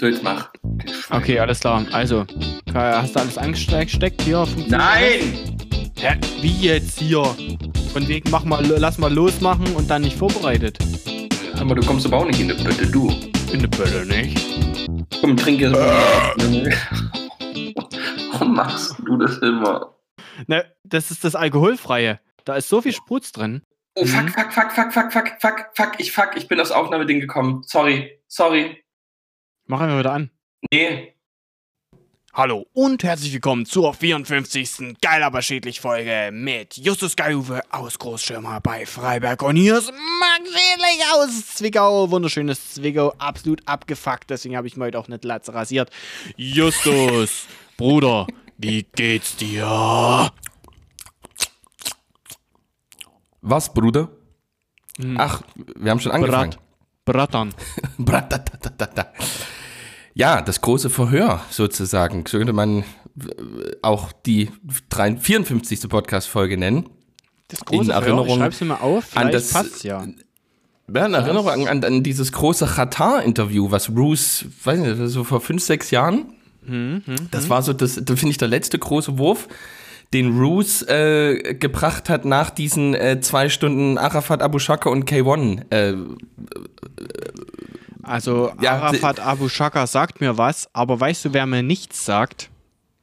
Jetzt mach. Okay, alles klar. Also, hast du alles angesteckt hier? Nein! Hä? Wie jetzt hier? Von wegen, mach mal, lass mal losmachen und dann nicht vorbereitet. Aber du kommst aber auch nicht in die Pötte, du. In der Bölle nicht. Komm, trink jetzt mal. Warum machst du das immer? Ne, das ist das Alkoholfreie. Da ist so viel Sprutz drin. Oh, fuck, fuck, fuck, fuck, fuck, fuck, fuck, fuck, ich fuck, ich bin aufs Aufnahmeding gekommen. Sorry, sorry. Machen wir wieder an. Nee. Hallo und herzlich willkommen zur 54. Geil aber schädlich Folge mit Justus Geiuwe aus Großschirmer bei Freiberg und hier ist Max Schädlich aus Zwickau. Wunderschönes Zwickau, absolut abgefuckt, deswegen habe ich mir heute auch eine Latze rasiert. Justus, Bruder, wie geht's dir? Was, Bruder? Ach, wir haben schon angefangen. Brat, Bratatatata. Ja, das große Verhör sozusagen. So könnte man äh, auch die 53 54. Podcast-Folge nennen. Das große In Verhör, Erinnerung ich schreib's mir mal auf, an das- passt's ja. Ja, in Erinnerung an, an dieses große Qatar-Interview, was Bruce, weiß nicht, so vor fünf, sechs Jahren. das war so, das, da finde ich der letzte große Wurf, den Bruce äh, gebracht hat nach diesen äh, zwei Stunden Arafat, Abu Shaka und K1. Äh, Also Ja, Arafat Abu Shaka sagt mir was, aber weißt du, wer mir nichts sagt?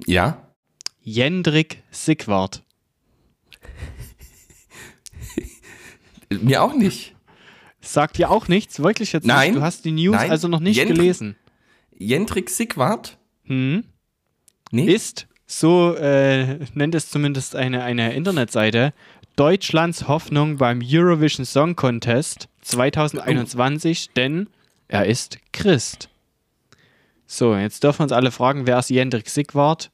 ja, Jendrik Sigwart. mir auch nicht. Sagt dir auch nichts? Wirklich jetzt Nein. nicht? Du hast die News Nein. also noch nicht Jendrik- gelesen. Jendrik Sigwart? Hm? Nee. Ist, so äh, nennt es zumindest eine, eine Internetseite, Deutschlands Hoffnung beim Eurovision Song Contest 2021, denn er ist Christ. So, jetzt dürfen wir uns alle fragen, wer ist Jendrik Sigwart?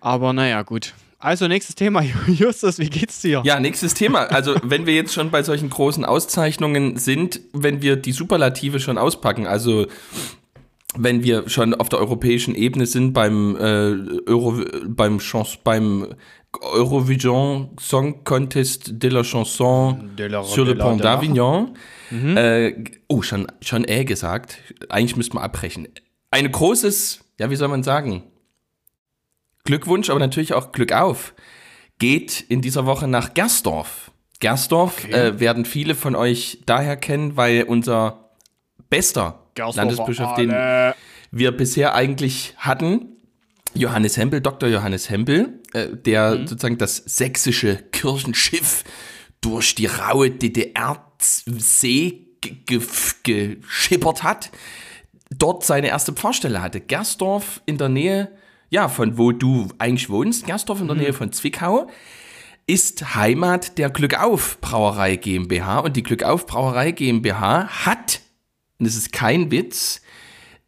Aber naja, gut. Also nächstes Thema, Justus, wie geht's dir? Ja, nächstes Thema. Also, wenn wir jetzt schon bei solchen großen Auszeichnungen sind, wenn wir die Superlative schon auspacken, also wenn wir schon auf der europäischen Ebene sind beim äh, Euro, beim Chance, beim Eurovision Song Contest de la Chanson De la- sur le de la- Pont d'Avignon. Äh, oh, schon, schon äh gesagt. Eigentlich müsste man abbrechen. Ein großes, ja, wie soll man sagen? Glückwunsch, aber natürlich auch Glück auf. Geht in dieser Woche nach Gersdorf. Gersdorf äh, werden viele von euch daher kennen, weil unser bester Landesbischof, den wir bisher eigentlich hatten, Johannes Hempel, Dr. Johannes Hempel, äh, der sozusagen das sächsische Kirchenschiff durch die raue DDR-See ge- ge- geschippert hat, dort seine erste Pfarrstelle hatte. Gersdorf in der Nähe, ja, von wo du eigentlich wohnst, Gersdorf in der Nähe von Zwickau, ist Heimat der Glückauf Brauerei GmbH und die Glückauf Brauerei GmbH hat, und das ist kein Witz,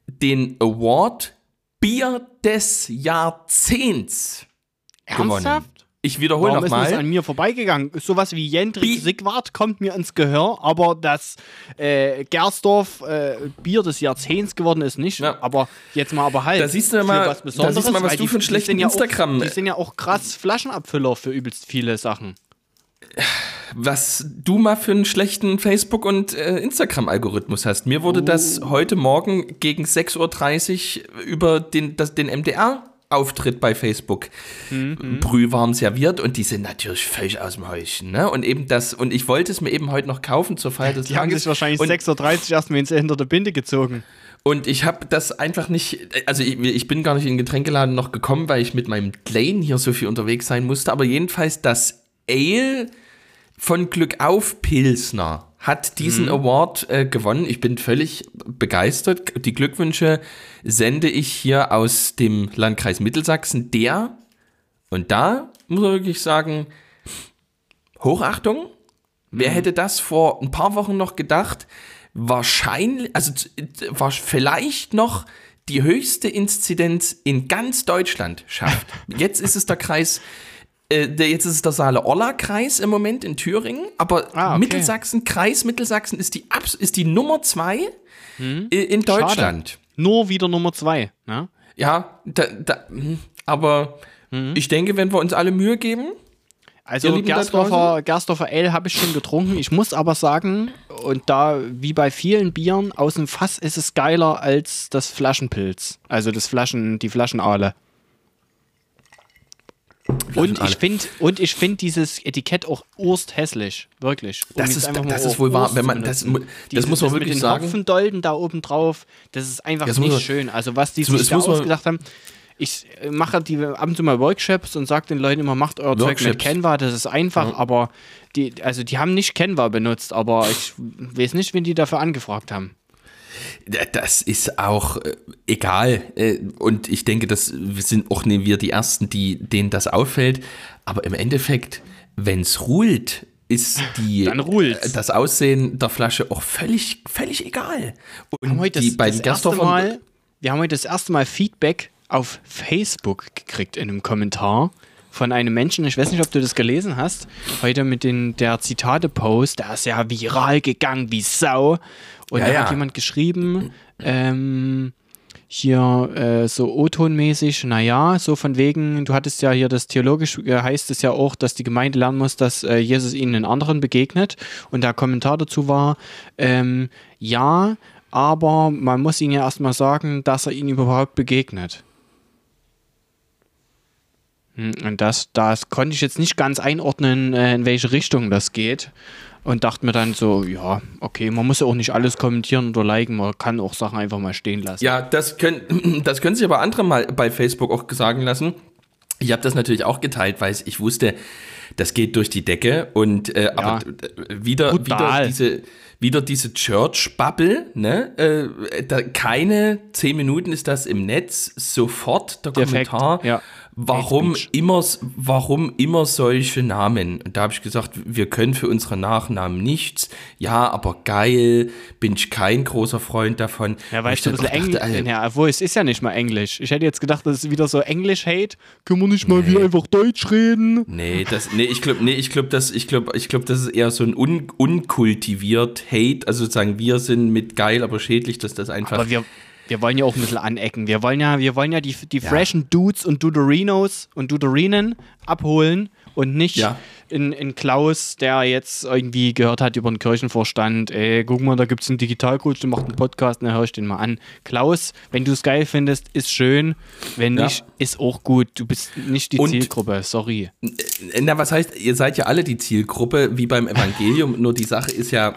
den Award Bier des Jahrzehnts gewonnen. Ernsthaft? Ich wiederhole Warum ist das nochmal. an mir vorbeigegangen? Sowas wie Jendrik Sigwart kommt mir ins Gehör, aber das äh, Gersdorf äh, Bier des Jahrzehnts geworden ist nicht. Ja. Aber jetzt mal aber halt. Da siehst du für mal- was da Besonderes, siehst du mal, was du für einen schlechten sind ja Instagram- Auch, die sind ja auch krass Flaschenabfüller für übelst viele Sachen. Was du mal für einen schlechten Facebook- und äh, Instagram-Algorithmus hast. Mir wurde das heute Morgen gegen 6.30 Uhr über den, das, den MDR-Auftritt bei Facebook brühwarm serviert und die sind natürlich völlig aus dem Häuschen. Ne? Und eben das, und ich wollte es mir eben heute noch kaufen zur Feier des Die haben Tages. sich wahrscheinlich und, 6.30 Uhr erstmal ins hinter der Binde gezogen. Und ich habe das einfach nicht, also ich, ich bin gar nicht in den Getränkeladen noch gekommen, weil ich mit meinem Lane hier so viel unterwegs sein musste. Aber jedenfalls das Ale von Glück auf Pilsner hat diesen Award äh, gewonnen. Ich bin völlig begeistert. Die Glückwünsche sende ich hier aus dem Landkreis Mittelsachsen, der, und da muss man wirklich sagen, Hochachtung. Wer hätte das vor ein paar Wochen noch gedacht? Wahrscheinlich, also war vielleicht noch die höchste Inzidenz in ganz Deutschland schafft. Jetzt ist es der Kreis, äh, der, jetzt ist es der Saale-Orla-Kreis im Moment in Thüringen, aber Ah, okay. Mittelsachsen, Kreis Mittelsachsen ist die, Abs ist die Nummer zwei äh, in Deutschland. Nur wieder Nummer zwei. Ne? Ja, da, da, hm, aber ich denke, wenn wir uns alle Mühe geben, Also Gerstdorfer, Gerstdorfer Ale habe ich schon getrunken. Ich muss aber sagen, und da wie bei vielen Bieren aus dem Fass ist es geiler als das Flaschenpilz. Also das Flaschen, die Flaschenale. Und ich finde und ich finde dieses Etikett auch urst hässlich, wirklich. Um Das ist- das ist wohl wahr, wenn man- das das Dieses- muss man das wirklich mit den sagen. Hopfendolden da oben drauf, das ist einfach Das nicht man- schön. Also was die sich da ausgedacht haben. Ich äh, mache die ab und zu mal Workshops und sage den Leuten immer, macht euer Zeug mit. Canva, das ist einfach, aber die, also die haben nicht Canva benutzt, aber ich weiß nicht, wen die dafür angefragt haben. Das ist auch äh, egal. Äh, und ich denke, das sind auch nicht wir die Ersten, die, denen das auffällt. Aber im Endeffekt, wenn es ruht, ist die, äh, das Aussehen der Flasche auch völlig, völlig egal. Und Wir haben heute die das, beiden das erste Mal, wir haben heute das erste Mal Feedback auf Facebook gekriegt in einem Kommentar von einem Menschen, ich weiß nicht, ob du das gelesen hast, heute mit den, der Zitate-Post, der ist ja viral gegangen wie Sau. Und Ja, da ja. hat jemand geschrieben, ähm, hier äh, so O-Ton-mäßig, naja, so von wegen, du hattest ja hier das theologisch äh, heißt es ja auch, dass die Gemeinde lernen muss, dass äh, Jesus ihnen in anderen begegnet. Und der Kommentar dazu war, ähm, ja, aber man muss ihnen ja erstmal sagen, dass er ihnen überhaupt begegnet. Hm, Und das, das konnte ich jetzt nicht ganz einordnen, äh, in welche Richtung das geht. Und dachte mir dann so, ja, okay, man muss ja auch nicht alles kommentieren oder liken, man kann auch Sachen einfach mal stehen lassen. Ja, das können, das können sich aber andere mal bei Facebook auch sagen lassen. Ich habe das natürlich auch geteilt, weil ich wusste, das geht durch die Decke und äh, aber äh, wieder, wieder diese wieder diese Church-Bubble, ne? Äh, da, keine zehn Minuten ist das im Netz, sofort der Defekt, Kommentar. ja. Warum immer, warum immer solche Namen? Und da habe ich gesagt, wir können für unsere Nachnamen nichts. Ja, aber geil, bin ich kein großer Freund davon. Ja, weil ich so ein bisschen Englisch. ey, Ja, obwohl es ist ja nicht mal Englisch. Ich hätte jetzt gedacht, das ist wieder so Englisch-Hate. Können wir nicht mal wieder einfach Deutsch reden? Nee, das, nee, ich glaube, nee, ich glaube, das, ich glaube, ich glaube, das ist eher so ein un, unkultiviert Hate. Also sozusagen, wir sind mit geil, aber schädlich, dass das einfach. Aber wir, wir wollen ja auch ein bisschen anecken. Wir wollen ja, wir wollen ja die, die freshen Dudes und Duderinos und Dudorinen abholen und nicht Ja. in, in Klaus, der jetzt irgendwie gehört hat über den Kirchenvorstand, ey, guck mal, da gibt es einen Digitalcoach, der macht einen Podcast, dann hör ich den mal an. Klaus, wenn du es geil findest, ist schön. Wenn Ja. nicht, ist auch gut. Du bist nicht die Und- Zielgruppe, sorry. Na, was heißt, ihr seid ja alle die Zielgruppe, wie beim Evangelium, nur die Sache ist ja.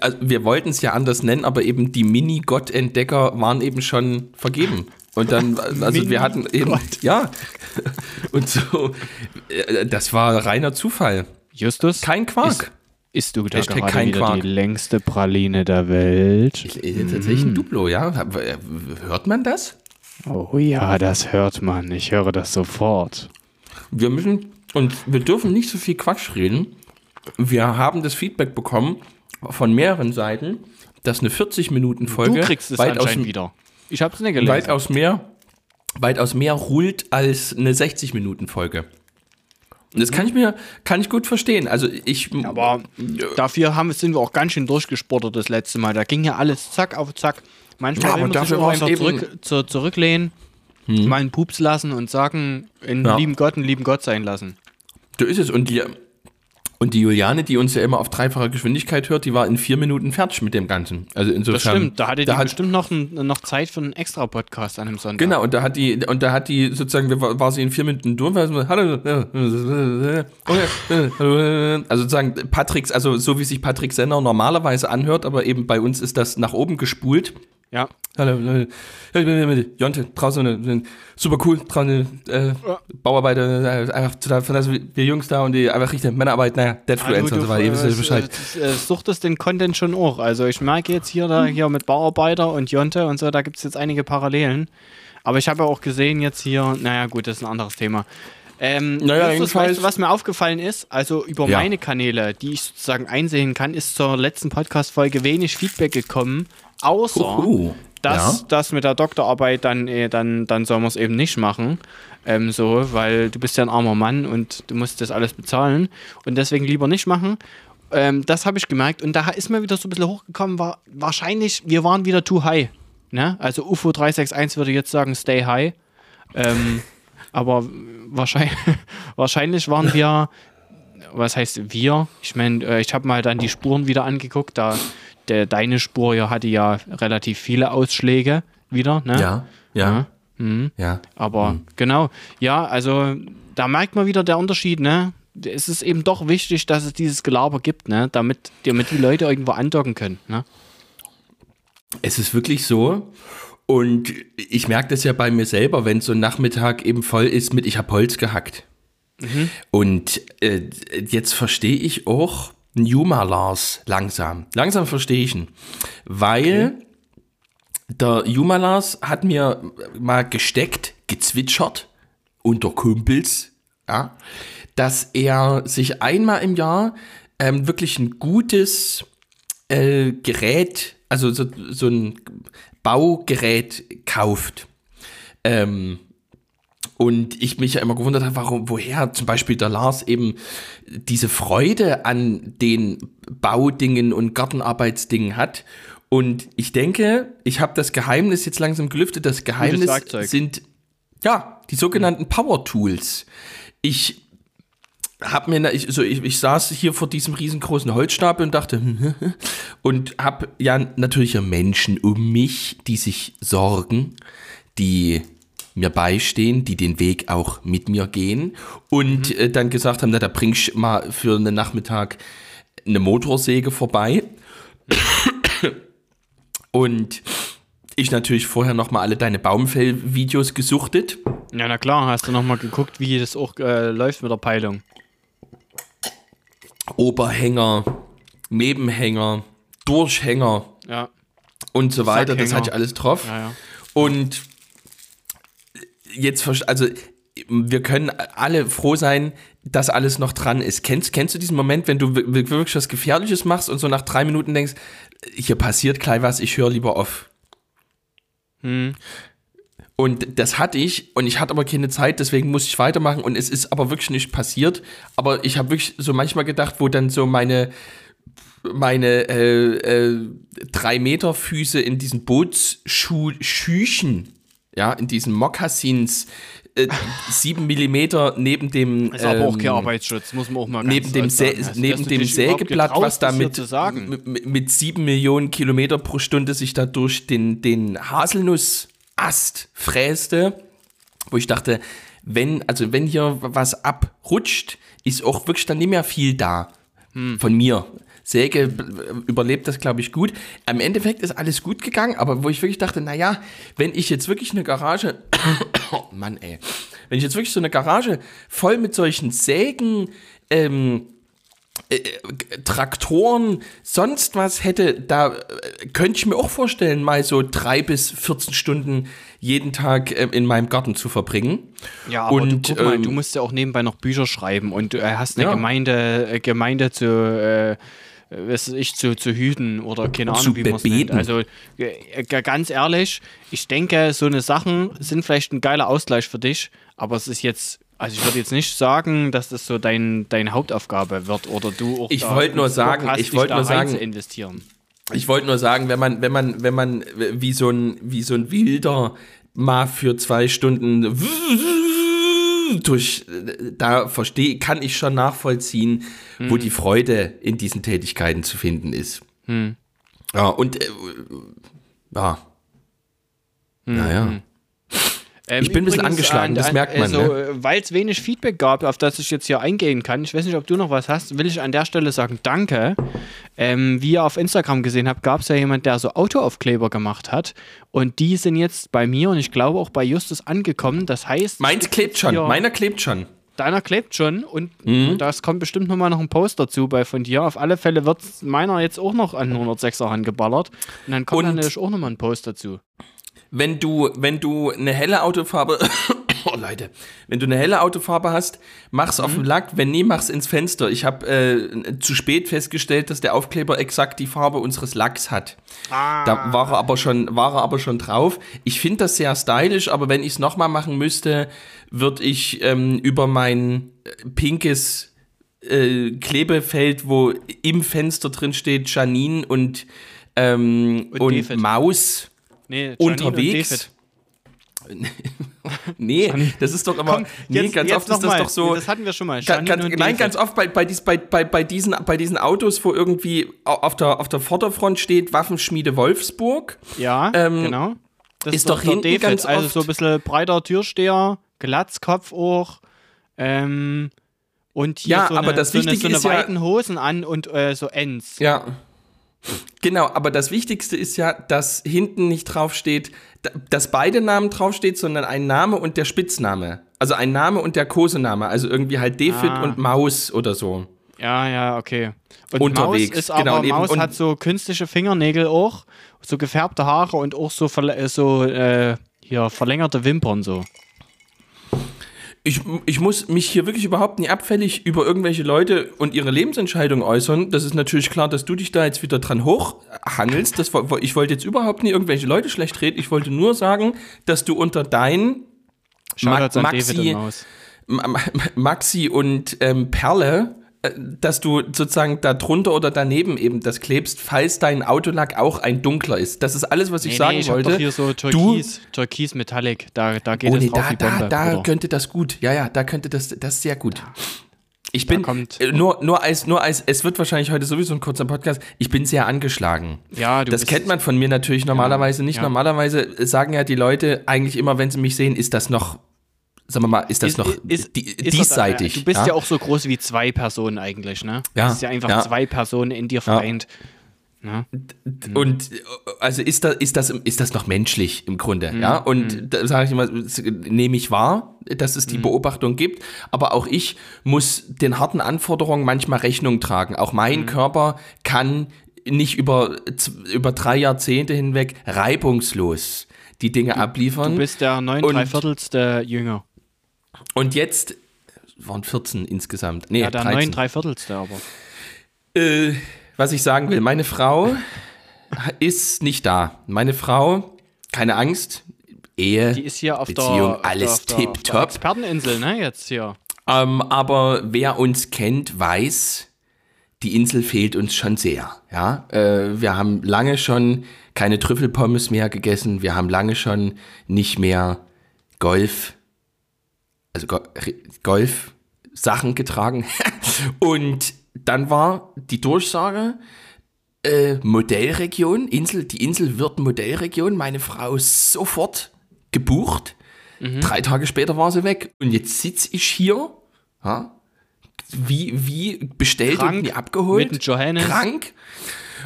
Also wir wollten es ja anders nennen, aber eben die Mini-Gott-Entdecker waren eben schon vergeben. Und dann, also wir hatten eben, ja, und so, äh, das war reiner Zufall. Justus? Kein Quark. Ist, du da Hashtag gerade kein wieder Quark. die längste Praline der Welt? Ist tatsächlich ein Duplo, ja? Äh, Hört man das? Oh ja, das hört man. Ich höre das sofort. Wir müssen, und wir dürfen nicht so viel Quatsch reden. Wir haben das Feedback bekommen von mehreren Seiten, dass eine 40-Minuten-Folge Du kriegst es anscheinend wieder. Ich hab's nicht gelesen. weitaus mehr, weitaus mehr ruht als eine 60-Minuten-Folge. Und das kann ich mir, kann ich gut verstehen. Also ich, Aber dafür haben, sind wir auch ganz schön durchgesportet das letzte Mal. Da ging ja alles zack auf zack. Manchmal Ja, will man sich auch einfach Hm. zurück, zu, zurücklehnen, mal einen Pups lassen und sagen, einen Ja. lieben Gott, einen lieben Gott sein lassen. so ist es. Und die, und die Juliane, die uns ja immer auf dreifacher Geschwindigkeit hört, die war in vier Minuten fertig mit dem Ganzen. Also Das insofern. stimmt. Da hatte die hat, bestimmt noch, ein, noch Zeit für einen extra Podcast an einem Sonntag. Genau, und da hat die, und da hat die sozusagen, war, sie in vier Minuten durch, war so, hallo, okay, also sozusagen Patricks, also so wie sich Patrick Senner normalerweise anhört, aber eben bei uns ist das nach oben gespult. Ja. Hallo, hallo. Ja, ich bin mit Jonte, draußen, äh, super cool, draußen, äh, Bauarbeiter, äh, einfach total fantastisch, wir Jungs da und die einfach richtige Männerarbeit, naja, Deadfluencer und so weiter, ihr wisst ja Bescheid. Äh, äh, suchtest den Content schon auch. Also ich merke jetzt hier, da, hier mit Bauarbeiter und Jonte und so, da gibt es jetzt einige Parallelen. Aber ich habe ja auch gesehen jetzt hier, naja gut, das ist ein anderes Thema. Ähm, Naja, Justus, weißt du, was mir aufgefallen ist? Also über Ja. meine Kanäle, die ich sozusagen einsehen kann, ist zur letzten Podcast-Folge wenig Feedback gekommen, außer Huhu. dass Ja. das mit der Doktorarbeit dann, äh, dann, dann soll man es eben nicht machen. Ähm, so, weil du bist ja ein armer Mann und du musst das alles bezahlen und deswegen lieber nicht machen. Ähm, das habe ich gemerkt und da ist mir wieder so ein bisschen hochgekommen, war wahrscheinlich, wir waren wieder too high. Ne? Also UFO 361 würde jetzt sagen, stay high. Ähm, aber wahrscheinlich, wahrscheinlich waren wir, was heißt wir? Ich meine, äh, ich habe mal dann die Spuren wieder angeguckt, da der, deine Spur ja hatte ja relativ viele Ausschläge wieder, ne? Ja, ja, Mhm. ja. Aber genau, ja, also da merkt man wieder der Unterschied, ne? Es ist eben doch wichtig, dass es dieses Gelaber gibt, ne? Damit, damit die Leute irgendwo andocken können, ne? Es ist wirklich so. Und ich merke das ja bei mir selber, wenn so ein Nachmittag eben voll ist mit, ich habe Holz gehackt. Und äh, jetzt verstehe ich auch Numa Lars langsam. Langsam verstehe ich ihn. Weil der Juma Lars hat mir mal gesteckt, gezwitschert unter Kumpels, ja, dass er sich einmal im Jahr ähm, wirklich ein gutes äh, Gerät, also so, so ein Baugerät kauft. Ähm, und ich mich ja immer gewundert habe, warum, woher zum Beispiel der Lars eben diese Freude an den Baudingen und Gartenarbeitsdingen hat. Und ich denke, ich habe das Geheimnis jetzt langsam gelüftet. Das Geheimnis sind ja die sogenannten Power Tools. Ich hab mir, ich, so, ich, ich saß hier vor diesem riesengroßen Holzstapel und dachte, und hab ja natürlich Menschen um mich, die sich sorgen, die mir beistehen, die den Weg auch mit mir gehen und äh, dann gesagt haben, na, da bringst du mal für einen Nachmittag eine Motorsäge vorbei. und ich natürlich vorher noch mal alle deine Baumfell-Videos gesuchtet. Ja, na klar, hast du nochmal geguckt, wie das auch äh, läuft mit der Peilung. Oberhänger, Nebenhänger, Durchhänger Ja, und so weiter. Das hatte ich alles drauf. ja, ja. Und jetzt, also wir können alle froh sein, dass alles noch dran ist. Kennst, kennst du diesen Moment, wenn du wir- wirklich was Gefährliches machst und so nach drei Minuten denkst, hier passiert gleich was, ich höre lieber auf. Hm. Und das hatte ich und ich hatte aber keine Zeit, deswegen musste ich weitermachen und es ist aber wirklich nicht passiert. Aber ich habe wirklich so manchmal gedacht, wo dann so meine meine äh, äh, drei Meter Füße in diesen Bootsschuhschüchen, ja, in diesen Mokassins, äh, sieben Millimeter neben dem Ist aber auch ähm, kein Arbeitsschutz, muss man auch mal neben dem, Sä. Also, neben dem Sägeblatt, was da mit, mit, mit sieben Millionen Kilometer pro Stunde sich da durch den, den Haselnussast fräste, wo ich dachte, wenn, also wenn hier was abrutscht, ist auch wirklich dann nicht mehr viel da Hm. von mir. Säge b- überlebt das, glaube ich, gut. Am Endeffekt ist alles gut gegangen, aber wo ich wirklich dachte, naja, wenn ich jetzt wirklich eine Garage, oh Mann, ey, wenn ich jetzt wirklich so eine Garage voll mit solchen Sägen, ähm, äh, Traktoren, sonst was hätte, da äh, könnte ich mir auch vorstellen, mal so drei bis 14 Stunden jeden Tag äh, in meinem Garten zu verbringen. Ja, aber Und, du, guck mal, ähm, du musst ja auch nebenbei noch Bücher schreiben und du äh, hast eine Ja. Gemeinde, äh, Gemeinde zu, äh, was ich, zu, zu hüten oder keine Ahnung, Zu wie man es nennt. Also äh, ganz ehrlich, ich denke, so eine Sachen sind vielleicht ein geiler Ausgleich für dich, aber es ist jetzt, also ich würde jetzt nicht sagen, dass das so dein, deine Hauptaufgabe wird oder du auch Ich wollte nur sagen, hast, ich wollte nur sagen- investieren. Ich wollte nur sagen, wenn man, wenn man, wenn man wie so ein, wie so ein Wilder mal für zwei Stunden durch, da verstehe, kann ich schon nachvollziehen, wo die Freude in diesen Tätigkeiten zu finden ist. Ja, und, äh, ja. Naja. Ähm, Ich bin ein bisschen angeschlagen, das merkt man, ne? Also, weil es wenig Feedback gab, auf das ich jetzt hier eingehen kann, ich weiß nicht, ob du noch was hast, will ich an der Stelle sagen, danke. Ähm, wie ihr auf Instagram gesehen habt, gab es ja jemand, der so Autoaufkleber gemacht hat. Und die sind jetzt bei mir und ich glaube auch bei Justus angekommen. Das heißt, Meins klebt schon, meiner klebt schon. deiner klebt schon und Mhm. das kommt bestimmt nochmal noch ein Post dazu bei von dir. Auf alle Fälle wird meiner jetzt auch noch an 106er rangeballert. Und dann kommt Und- dann natürlich auch nochmal ein Post dazu. Wenn du, wenn du eine helle Autofarbe, oh Leute, wenn du eine helle Autofarbe hast, mach's auf dem Lack, wenn nie, mach's ins Fenster. Ich habe äh, zu spät festgestellt, dass der Aufkleber exakt die Farbe unseres Lacks hat. Da war er aber schon, war er aber schon drauf. Ich finde das sehr stylisch, aber wenn ich es nochmal machen müsste, würde ich ähm, über mein äh, pinkes äh, Klebefeld, wo im Fenster drin steht Janine und, ähm, Und und. Maus Nee, unterwegs. David. nee, das ist doch aber. Komm, nee, jetzt- ganz jetzt oft ist das mal. doch so. Das hatten wir schon mal. Ganz, nein, David. ganz oft bei, bei, dies, bei, bei, bei, diesen, bei diesen Autos, wo irgendwie au- auf der, auf der Vorderfront steht Waffenschmiede Wolfsburg. Ja, Ähm, genau. Das ist doch der hinten ganz also oft- so ein bisschen breiter Türsteher, Glatzkopf auch. Ähm, und hier Ja, so aber eine, das so eine, Wichtige so eine ist ja- weiten Hosen an und äh, so Ends. Ja. Genau, aber das Wichtigste ist ja, dass hinten nicht draufsteht, dass beide Namen draufsteht, sondern ein Name und der Spitzname. Also ein Name und der Kosename. Also irgendwie halt Defit Ah. und Maus oder so. Ja, ja, okay. Und Unterwegs, Maus ist aber, genau, und Maus und- hat so künstliche Fingernägel auch, so gefärbte Haare und auch so, so äh, hier verlängerte Wimpern so. Ich, ich muss mich hier wirklich überhaupt nie abfällig über irgendwelche Leute und ihre Lebensentscheidungen äußern. Das ist natürlich klar, dass du dich da jetzt wieder dran hochhangelst. Das, ich wollte jetzt überhaupt nie irgendwelche Leute schlecht reden. Ich wollte nur sagen, dass du unter deinen Ma Maxi, Maxi und ähm, Perle, dass du sozusagen da drunter oder daneben eben das klebst, falls dein Autolack auch ein dunkler ist. Das ist alles, was ich Nee, sagen nee, ich wollte. doch hier so Türkis, Türkis Metallic, da, da geht oh es nee, drauf da, wie da, Bombe, da Bruder. könnte das gut. Ja, ja, da könnte das, das ist sehr gut. Ich bin äh, nur, nur als, nur als, es wird wahrscheinlich heute sowieso ein kurzer Podcast. Ich bin sehr angeschlagen. Ja, du das kennt man von mir natürlich normalerweise nicht. ja. Normalerweise sagen ja die Leute eigentlich immer, wenn sie mich sehen, ist das noch, sagen wir mal, ist das Ist- noch ist- die, ist diesseitig. Du bist ja. auch so groß wie zwei Personen eigentlich, ne? Ja, Das ist ja einfach ja. zwei Personen in dir vereint. Ne? Und also ist das, ist das, ist das noch menschlich im Grunde, ja? Und da sage ich immer, nehme ich wahr, dass es die Beobachtung gibt, aber auch ich muss den harten Anforderungen manchmal Rechnung tragen. Auch mein Körper kann nicht über, über drei Jahrzehnte hinweg reibungslos die Dinge abliefern. Du bist der neun Dreiviertelste Jünger. Und jetzt waren 14 insgesamt. Nee, Ja, der 13. neun Dreiviertelste aber. Äh, was ich sagen will, meine Frau ist nicht da. Meine Frau, keine Angst, Ehe, Die ist hier auf Beziehung, der, alles tipptopp. Experteninsel, ne? Jetzt hier. Ähm, aber wer uns kennt, weiß, die Insel fehlt uns schon sehr. Ja, äh, wir haben lange schon keine Trüffelpommes mehr gegessen. Wir haben lange schon nicht mehr Golf, also Go Golf Sachen getragen. Und dann war die Durchsage, äh, Modellregion, Insel, die Insel wird Modellregion. Meine Frau sofort gebucht. Drei Tage später war sie weg. Und jetzt sitze ich hier, ja, wie, wie bestellt Krank, und nie abgeholt. mit dem Johannes. Krank.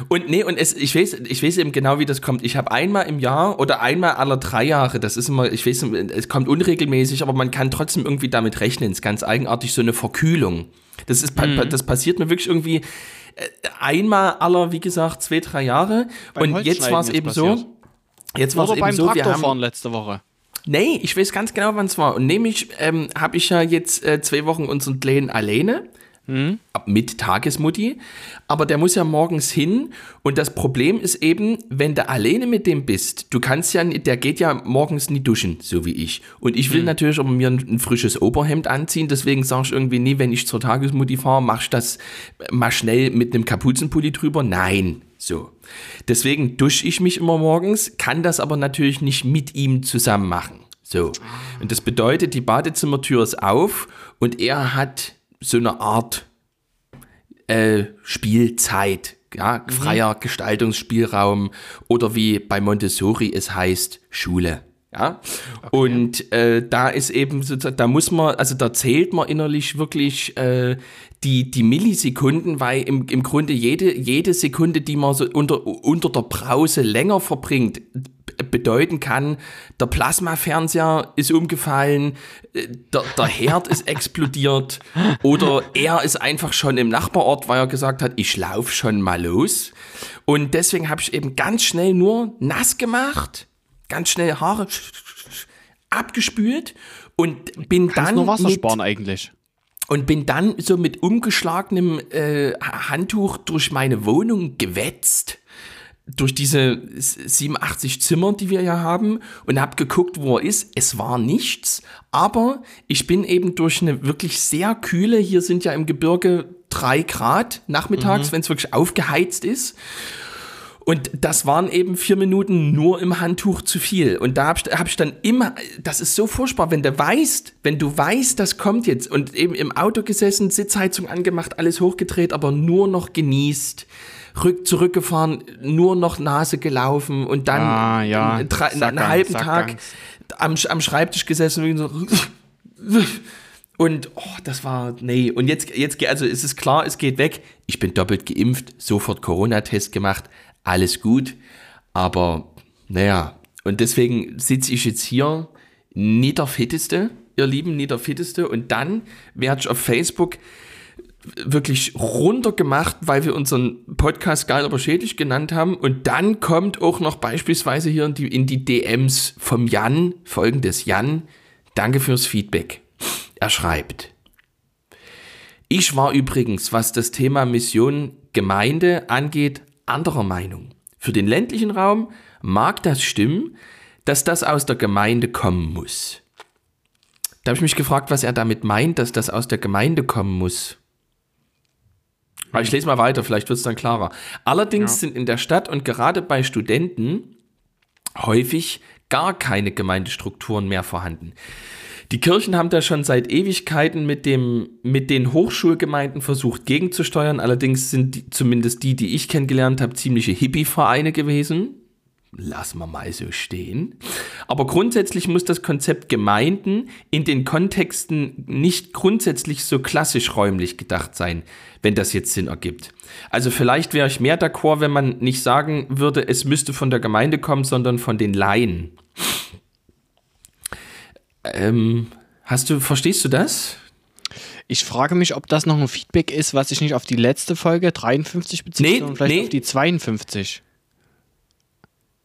Und nee, und es, ich, weiß, ich weiß eben genau, wie das kommt. Ich habe einmal im Jahr oder einmal alle drei Jahre, das ist immer, ich weiß, es kommt unregelmäßig, aber man kann trotzdem irgendwie damit rechnen. Es ist ganz eigenartig, so eine Verkühlung. Das, ist, Mhm. das passiert mir wirklich irgendwie äh, einmal aller, wie gesagt, zwei, drei Jahre. Beim und jetzt war es eben ist so. passiert. Jetzt war es eben beim so, wir haben, Traktorfahren letzte Woche. Nee, ich weiß ganz genau, wann es war. Und nämlich ähm, habe ich ja jetzt äh, zwei Wochen unseren Kleinen alleine. Ab- Mit Tagesmutti. Aber der muss ja morgens hin. Und das Problem ist eben, wenn du alleine mit dem bist, du kannst ja, der geht ja morgens nie duschen, so wie ich. Und ich will natürlich aber mir ein, ein frisches Oberhemd anziehen. Deswegen sage ich irgendwie nie, wenn ich zur Tagesmutti fahre, mach ich das mal schnell mit einem Kapuzenpulli drüber. Nein. So. Deswegen dusche ich mich immer morgens, kann das aber natürlich nicht mit ihm zusammen machen. So. Und das bedeutet, die Badezimmertür ist auf und er hat so eine Art äh, Spielzeit, ja, freier Gestaltungsspielraum oder wie bei Montessori es heißt, Schule. Ja, und äh, da ist eben sozusagen, da muss man, also da zählt man innerlich wirklich äh, die, die Millisekunden, weil im, im Grunde jede, jede Sekunde, die man so unter, unter der Brause länger verbringt, bedeuten kann, der Plasmafernseher ist umgefallen, äh, der, der Herd ist explodiert oder er ist einfach schon im Nachbarort, weil er gesagt hat, ich laufe schon mal los. Und deswegen habe ich eben ganz schnell nur nass gemacht, ganz schnell Haare abgespült und bin Kannst dann nur Wasser sparen eigentlich. und bin dann so mit umgeschlagenem äh, Handtuch durch meine Wohnung gewetzt. Durch diese 87 Zimmer, die wir ja haben, und habe geguckt, wo er ist. Es war nichts, aber ich bin eben durch eine wirklich sehr kühle, hier sind ja im Gebirge drei Grad nachmittags, wenn es wirklich aufgeheizt ist. Und das waren eben vier Minuten nur im Handtuch zu viel. Und da habe ich, hab ich dann immer, das ist so furchtbar, wenn du weißt, wenn du weißt, das kommt jetzt und eben im Auto gesessen, Sitzheizung angemacht, alles hochgedreht, aber nur noch genießt, rück, zurückgefahren, nur noch Nase gelaufen und dann Ah, ja. einen, einen Sackgang, halben. Tag am, am Schreibtisch gesessen und so. Und oh, das war, nee. Und jetzt, jetzt, also es ist klar, es geht weg. Ich bin doppelt geimpft, sofort Corona-Test gemacht, alles gut. Aber, naja, und deswegen sitze ich jetzt hier, nie der Fitteste, ihr Lieben, nie der Fitteste. Und dann werde ich auf Facebook wirklich runtergemacht, weil wir unseren Podcast geil aber schädlich genannt haben. Und dann kommt auch noch beispielsweise hier in die, in die DMs vom Jan, folgendes Jan, danke fürs Feedback. Er schreibt, ich war übrigens, was das Thema Mission Gemeinde angeht, anderer Meinung. Für den ländlichen Raum mag das stimmen, dass das aus der Gemeinde kommen muss. Da habe ich mich gefragt, was er damit meint, dass das aus der Gemeinde kommen muss. Aber ich lese mal weiter, vielleicht wird es dann klarer. Allerdings sind in der Stadt und gerade bei Studenten häufig gar keine Gemeindestrukturen mehr vorhanden. Die Kirchen haben da schon seit Ewigkeiten mit, dem, mit den Hochschulgemeinden versucht gegenzusteuern. Allerdings sind die, zumindest die, die ich kennengelernt habe, ziemliche Hippie-Vereine gewesen. Lassen wir mal so stehen. Aber grundsätzlich muss das Konzept Gemeinden in den Kontexten nicht grundsätzlich so klassisch räumlich gedacht sein, wenn das jetzt Sinn ergibt. Also vielleicht wäre ich mehr d'accord, wenn man nicht sagen würde, es müsste von der Gemeinde kommen, sondern von den Laien. Ähm, hast du, verstehst du das? Ich frage mich, ob das noch ein Feedback ist, was sich nicht auf die letzte Folge 53 bezieht, Nee, sondern vielleicht nee. auf die 52.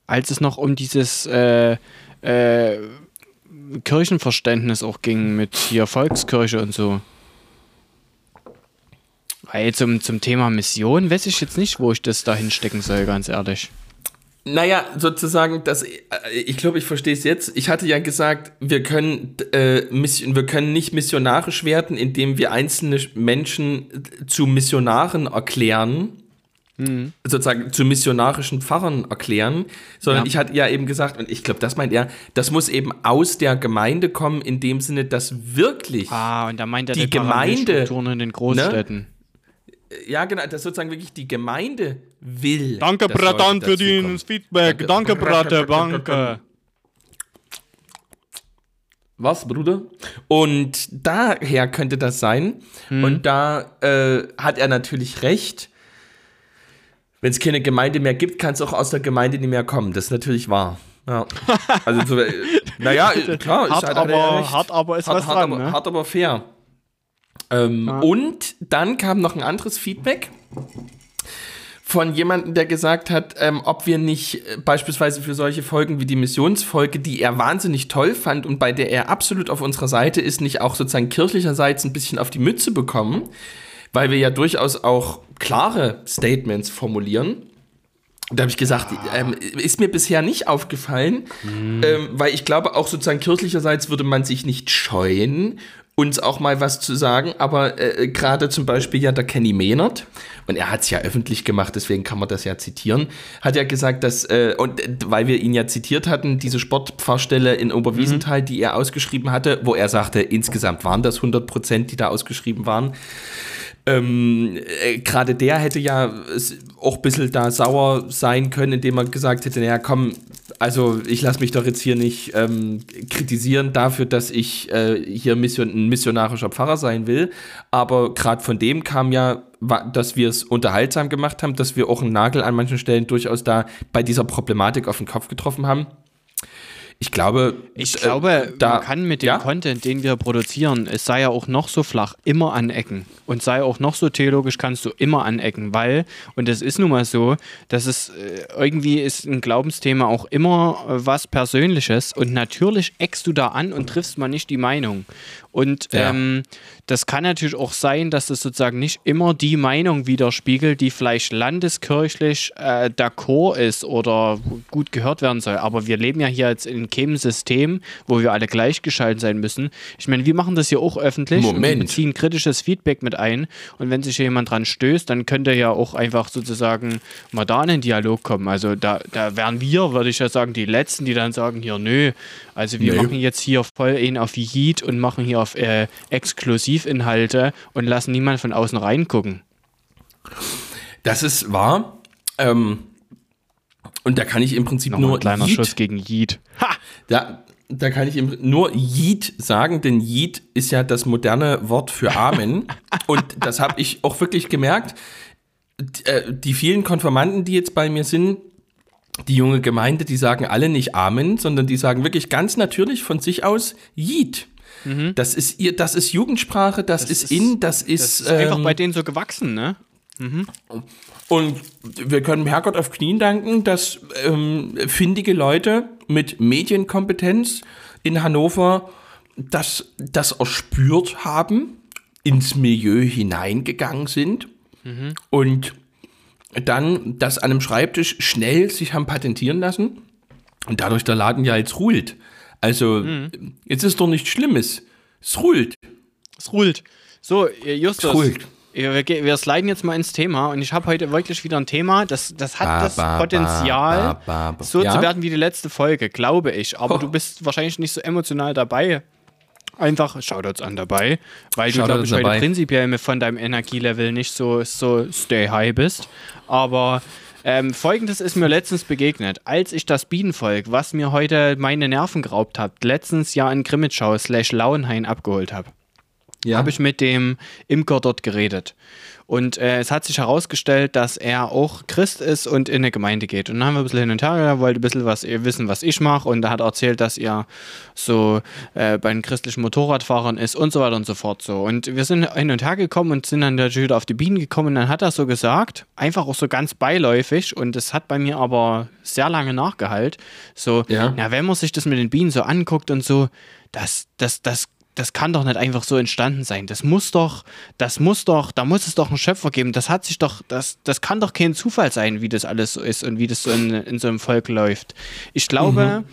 Als es noch um dieses äh, äh, Kirchenverständnis auch ging mit hier Volkskirche und so. Weil zum, zum Thema Mission weiß ich jetzt nicht, wo ich das da hinstecken soll, ganz ehrlich. Naja, sozusagen, das, äh, ich glaube, ich verstehe es jetzt. Ich hatte ja gesagt, wir können, äh, wir können nicht missionarisch werden, indem wir einzelne Menschen zu Missionaren erklären, sozusagen zu missionarischen Pfarrern erklären, sondern Ja. ich hatte ja eben gesagt, und ich glaube, das meint er, das muss eben aus der Gemeinde kommen, in dem Sinne, dass wirklich, Ah, und da meint er Die Gemeinde, in den Großstädten. ja genau, dass sozusagen wirklich die Gemeinde will. Danke, Bratan, für das Feedback. Danke. Danke, Brate, danke. Was, Bruder? Und daher könnte das sein. Und da äh, hat er natürlich recht. Wenn es keine Gemeinde mehr gibt, kann es auch aus der Gemeinde nicht mehr kommen. Das ist natürlich wahr. Ja. Also, so, äh, naja, klar, Hart, er aber- hart, aber ist was hart, dran, aber, ne? hart, aber fair. Ähm, Und dann kam noch ein anderes Feedback von jemandem, der gesagt hat, ähm, ob wir nicht äh, beispielsweise für solche Folgen wie die Missionsfolge, die er wahnsinnig toll fand und bei der er absolut auf unserer Seite ist, nicht auch sozusagen kirchlicherseits ein bisschen auf die Mütze bekommen, weil wir ja durchaus auch klare Statements formulieren. Da habe ich gesagt, ähm, ist mir bisher nicht aufgefallen, ähm, weil ich glaube, auch sozusagen kirchlicherseits würde man sich nicht scheuen, uns auch mal was zu sagen, aber äh, gerade zum Beispiel ja der Kenny Maynard, und er hat es ja öffentlich gemacht, deswegen kann man das ja zitieren, hat ja gesagt, dass, äh, und äh, weil wir ihn ja zitiert hatten, diese Sportpfarrstelle in Oberwiesenthal, die er ausgeschrieben hatte, wo er sagte, insgesamt waren das 100 Prozent, die da ausgeschrieben waren, ähm, äh, gerade der hätte ja auch ein bisschen da sauer sein können, indem er gesagt hätte, naja, komm, also ich lasse mich doch jetzt hier nicht ähm, kritisieren dafür, dass ich äh, hier Mission, ein missionarischer Pfarrer sein will. Aber gerade von dem kam ja, dass wir es unterhaltsam gemacht haben, dass wir auch einen Nagel an manchen Stellen durchaus da bei dieser Problematik auf den Kopf getroffen haben. Ich glaube, Ich äh, glaube, da- man kann mit dem ja? Content, den wir produzieren, es sei ja auch noch so flach, immer anecken. Und sei auch noch so theologisch, kannst du immer anecken, weil, und es ist nun mal so, dass es äh, irgendwie ist ein Glaubensthema auch immer äh, was Persönliches und natürlich eckst du da an und triffst mal nicht die Meinung. Und Ja. ähm, das kann natürlich auch sein, dass es sozusagen nicht immer die Meinung widerspiegelt, die vielleicht landeskirchlich äh, d'accord ist oder gut gehört werden soll. Aber wir leben ja hier jetzt in keinem System, wo wir alle gleichgeschaltet sein müssen. Ich meine, wir machen das hier auch öffentlich und wir Moment. beziehen kritisches Feedback mit ein. Und wenn sich hier jemand dran stößt, dann könnte ja auch einfach sozusagen mal da in den Dialog kommen. Also da, da wären wir, würde ich ja sagen, die Letzten, die dann sagen, hier, nö, also wir Nee. machen jetzt hier voll ihn auf Yeet und machen hier auf äh, Exklusivinhalte und lassen niemand von außen reingucken. Das ist wahr. Ähm, und da kann ich im Prinzip Nochmal nur ein kleiner Yeet, Schuss gegen Yeet. Ha! da, da kann ich nur Yeet sagen, denn Yeet ist ja das moderne Wort für Amen. und das habe ich auch wirklich gemerkt. Äh, Die vielen Konfirmanden, die jetzt bei mir sind, die junge Gemeinde, die sagen alle nicht Amen, sondern die sagen wirklich ganz natürlich von sich aus Yeet. Das ist ihr, das ist Jugendsprache, das, ist, in, das ist, Das ist einfach ähm, bei denen so gewachsen, ne? Und wir können Herrgott auf Knien danken, dass ähm, findige Leute mit Medienkompetenz in Hannover das, das erspürt haben, ins Milieu hineingegangen sind und dann das an einem Schreibtisch schnell sich haben patentieren lassen und dadurch der Laden ja jetzt ruht. Also, jetzt ist doch nichts Schlimmes. Es ruht. Es ruht. So, ihr Justus. Ihr- Wir, wir sliden jetzt mal ins Thema und ich habe heute wirklich wieder ein Thema, das, das hat Ba, das ba, Potenzial, ba. so Ja? zu werden wie die letzte Folge, glaube ich. Aber Oh. du bist wahrscheinlich nicht so emotional dabei. Einfach Shoutouts an dabei, weil du, Shoutouts glaube ich, dabei. prinzipiell mit von deinem Energielevel nicht so, so stay high bist. Aber ähm, folgendes ist mir letztens begegnet. Als ich das Bienenvolk, was mir heute meine Nerven geraubt hat, letztens ja in Grimmitschau slash Lauenhain abgeholt habe Ja. habe ich mit dem Imker dort geredet. Und äh, es hat sich herausgestellt, dass er auch Christ ist und in eine Gemeinde geht. Und dann haben wir ein bisschen hin und her, er wollte ein bisschen was, ihr wissen, was ich mache. Und er hat erzählt, dass er so äh, bei den christlichen Motorradfahrern ist und so weiter und so fort. So. Und wir sind hin und her gekommen und sind dann natürlich wieder auf die Bienen gekommen. Und dann hat er so gesagt, einfach auch so ganz beiläufig. Und es hat bei mir aber sehr lange nachgehalt. So, Ja. ja, wenn man sich das mit den Bienen so anguckt und so, das, das, das, das kann doch nicht einfach so entstanden sein. Das muss doch, das muss doch, da muss es doch einen Schöpfer geben. Das hat sich doch, das, das kann doch kein Zufall sein, wie das alles so ist und wie das so in, in so einem Volk läuft. Ich glaube,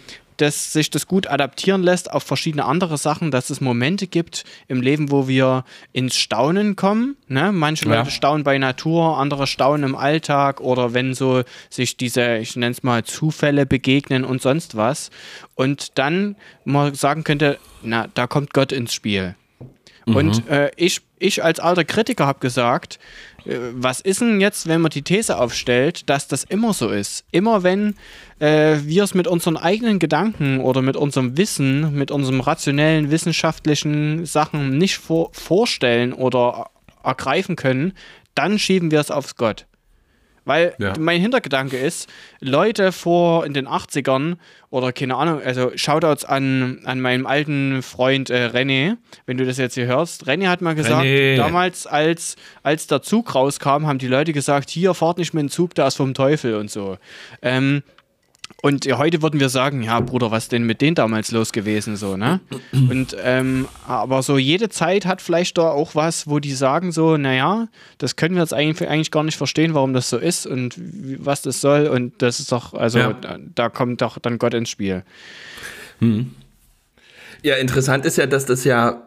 dass sich das gut adaptieren lässt auf verschiedene andere Sachen, dass es Momente gibt im Leben, wo wir ins Staunen kommen. Ne? Manche Ja. Leute staunen bei Natur, andere staunen im Alltag oder wenn so sich diese, ich nenne es mal, Zufälle begegnen und sonst was. Und dann man sagen könnte, na, da kommt Gott ins Spiel. Und äh, ich, ich als alter Kritiker habe gesagt, äh, was ist denn jetzt, wenn man die These aufstellt, dass das immer so ist? Immer wenn äh, wir es mit unseren eigenen Gedanken oder mit unserem Wissen, mit unserem rationellen, wissenschaftlichen Sachen nicht vor, vorstellen oder ergreifen können, dann schieben wir es aufs Gott. Weil Ja. mein Hintergedanke ist, Leute vor in den 80ern oder keine Ahnung, also Shoutouts an, an meinen alten Freund äh, René, wenn du das jetzt hier hörst. René hat mal gesagt, René. damals als, als der Zug rauskam, haben die Leute gesagt, hier fahrt nicht mit dem Zug, da ist vom Teufel und so. Ähm, und heute würden wir sagen, ja, Bruder, was denn mit denen damals los gewesen, so, ne? Und, ähm, aber so jede Zeit hat vielleicht da auch was, wo die sagen so, naja, das können wir jetzt eigentlich, eigentlich gar nicht verstehen, warum das so ist und was das soll und das ist doch, also Ja. da, da kommt doch dann Gott ins Spiel. Ja, interessant ist ja, dass das ja.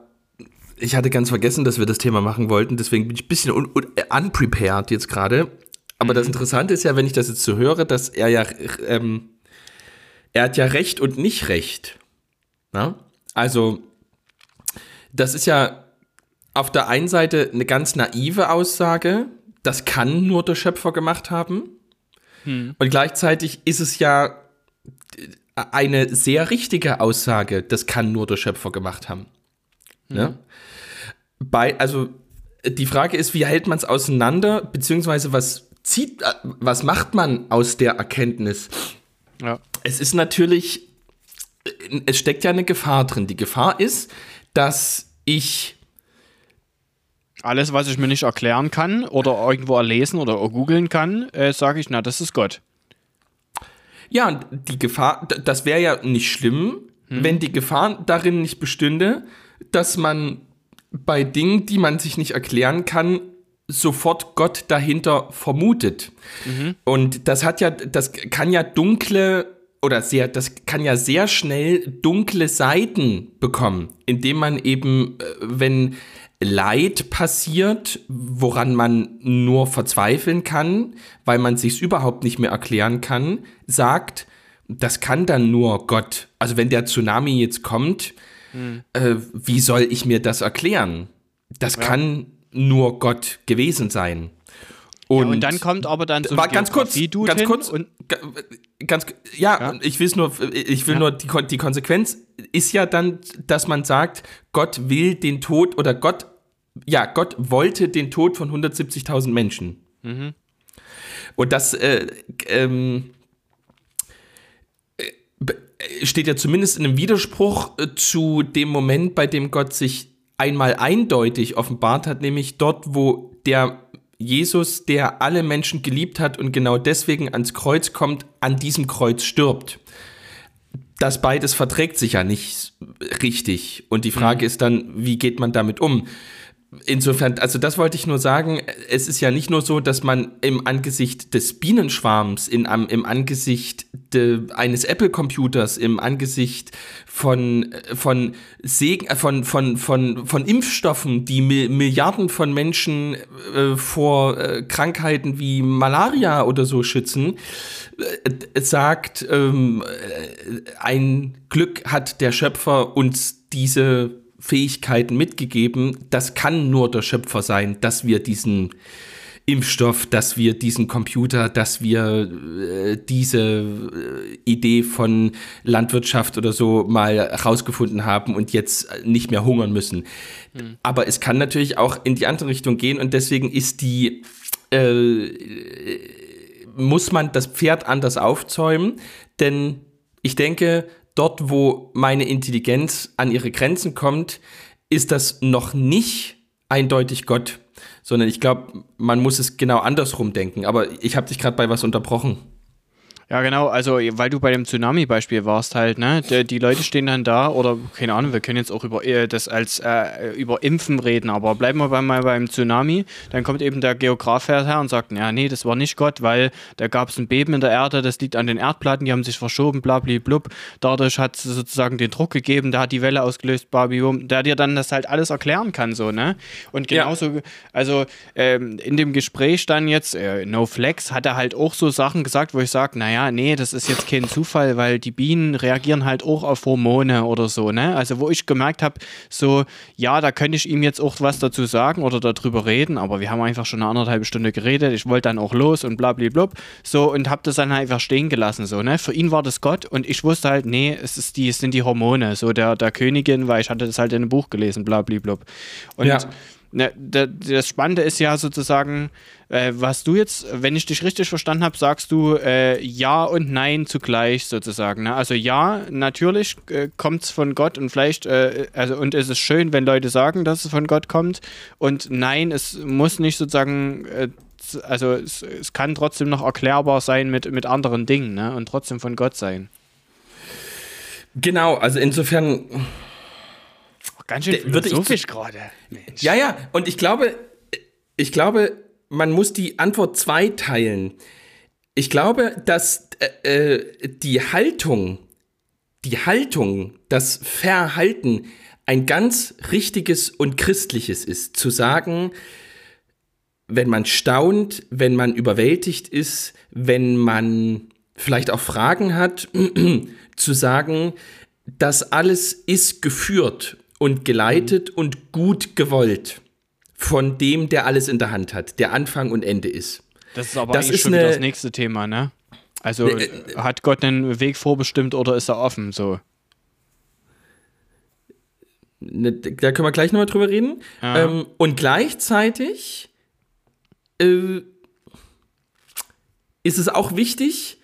Ich hatte ganz vergessen, dass wir das Thema machen wollten, deswegen bin ich ein bisschen un un unprepared jetzt gerade. Aber das Interessante ist ja, wenn ich das jetzt so höre, dass er ja. Ähm, er hat ja Recht und nicht Recht. Na? Also, das ist ja auf der einen Seite eine ganz naive Aussage, das kann nur der Schöpfer gemacht haben. Und gleichzeitig ist es ja eine sehr richtige Aussage, das kann nur der Schöpfer gemacht haben. Ne? Bei, also die Frage ist, wie hält man es auseinander, beziehungsweise was zieht, äh, was macht man aus der Erkenntnis? Ja. Es ist natürlich, es steckt ja eine Gefahr drin. Die Gefahr ist, dass ich Alles, was ich mir nicht erklären kann oder irgendwo erlesen oder googeln kann, äh, sage ich, na, das ist Gott. Ja, die Gefahr, das wäre ja nicht schlimm, wenn die Gefahr darin nicht bestünde, dass man bei Dingen, die man sich nicht erklären kann, sofort Gott dahinter vermutet. Und das hat ja, das kann ja dunkle oder sehr, das kann ja sehr schnell dunkle Seiten bekommen, indem man eben, äh, wenn Leid passiert, woran man nur verzweifeln kann, weil man sich's überhaupt nicht mehr erklären kann, sagt, das kann dann nur Gott. Also wenn der Tsunami jetzt kommt, hm. äh, wie soll ich mir das erklären? Das ja. kann nur Gott gewesen sein. Und, ja, und dann kommt aber dann so war ganz kurz, ganz kurz und ganz ja, ja. ich will nur ich will ja. nur die, die Konsequenz ist ja dann, dass man sagt, Gott will den Tod oder Gott ja, Gott wollte den Tod von 170.000 Menschen. Mhm. Und das äh, ähm, äh, steht ja zumindest in einem Widerspruch äh, zu dem Moment, bei dem Gott sich einmal eindeutig offenbart hat, nämlich dort, wo der Jesus, der alle Menschen geliebt hat und genau deswegen ans Kreuz kommt, an diesem Kreuz stirbt. Das beides verträgt sich ja nicht richtig. Und die Frage mhm. ist dann, wie geht man damit um? Insofern, also das wollte ich nur sagen, es ist ja nicht nur so, dass man im Angesicht des Bienenschwarms, in, im Angesicht de, eines Apple-Computers, im Angesicht von, von, Segen, äh, von, von, von, von Impfstoffen, die Mi Milliarden von Menschen äh, vor äh, Krankheiten wie Malaria oder so schützen, äh, sagt, ähm, äh, ein Glück hat der Schöpfer uns diese Fähigkeiten mitgegeben. Das kann nur der Schöpfer sein, dass wir diesen Impfstoff, dass wir diesen Computer, dass wir äh, diese äh, Idee von Landwirtschaft oder so mal rausgefunden haben und jetzt nicht mehr hungern müssen. Mhm. Aber es kann natürlich auch in die andere Richtung gehen und deswegen ist die äh, muss man das Pferd anders aufzäumen, denn ich denke, dort, wo meine Intelligenz an ihre Grenzen kommt, ist das noch nicht eindeutig Gott, sondern ich glaube, man muss es genau andersrum denken. Aber ich habe dich gerade bei was unterbrochen. Ja, genau, also weil du bei dem Tsunami-Beispiel warst halt, ne? Die, die, Leute stehen dann da oder keine Ahnung, wir können jetzt auch über äh, das als äh, über Impfen reden, aber bleiben wir bei, mal beim Tsunami, dann kommt eben der Geograf her und sagt, ja, nee, das war nicht Gott, weil da gab es ein Beben in der Erde, das liegt an den Erdplatten, die haben sich verschoben, blub. Dadurch hat es sozusagen den Druck gegeben, da hat die Welle ausgelöst, blablabla, der dir dann das halt alles erklären kann, so, ne? Und genauso, ja. also ähm, in dem Gespräch dann jetzt, äh, No Flex, hat er halt auch so Sachen gesagt, wo ich sage, naja, nee, das ist jetzt kein Zufall, weil die Bienen reagieren halt auch auf Hormone oder so, ne? Also wo ich gemerkt habe, so, ja, da könnte ich ihm jetzt auch was dazu sagen oder darüber reden, aber wir haben einfach schon eine anderthalbe Stunde geredet, ich wollte dann auch los und blablabla, so und habe das dann einfach stehen gelassen, so, ne? Für ihn war das Gott und ich wusste halt, nee, es, ist die, es sind die Hormone, so der, der Königin, weil ich hatte das halt in einem Buch gelesen, blablabla. Und ja. Das Spannende ist ja sozusagen, äh, was du jetzt, wenn ich dich richtig verstanden habe, sagst du äh, Ja und Nein zugleich sozusagen. Ne? Also ja, natürlich äh, kommt es von Gott und vielleicht, äh, also und es ist schön, wenn Leute sagen, dass es von Gott kommt. Und nein, es muss nicht sozusagen, äh, also es, es, kann trotzdem noch erklärbar sein mit, mit anderen Dingen ne? und trotzdem von Gott sein. Genau, also insofern Ganz schön philosophisch gerade. Ja, ja, und ich glaube, ich glaube, man muss die Antwort zweiteilen. Ich glaube, dass äh, äh, die Haltung, die Haltung, das Verhalten ein ganz richtiges und christliches ist. Zu sagen, wenn man staunt, wenn man überwältigt ist, wenn man vielleicht auch Fragen hat, zu sagen, das alles ist geführt und geleitet mhm. und gut gewollt von dem, der alles in der Hand hat, der Anfang und Ende ist. Das ist aber das ist schon eine, das nächste Thema, ne? Also ne, äh, hat Gott einen Weg vorbestimmt oder ist er offen so? Ne, da können wir gleich nochmal drüber reden. Ähm, und gleichzeitig äh, ist es auch wichtig,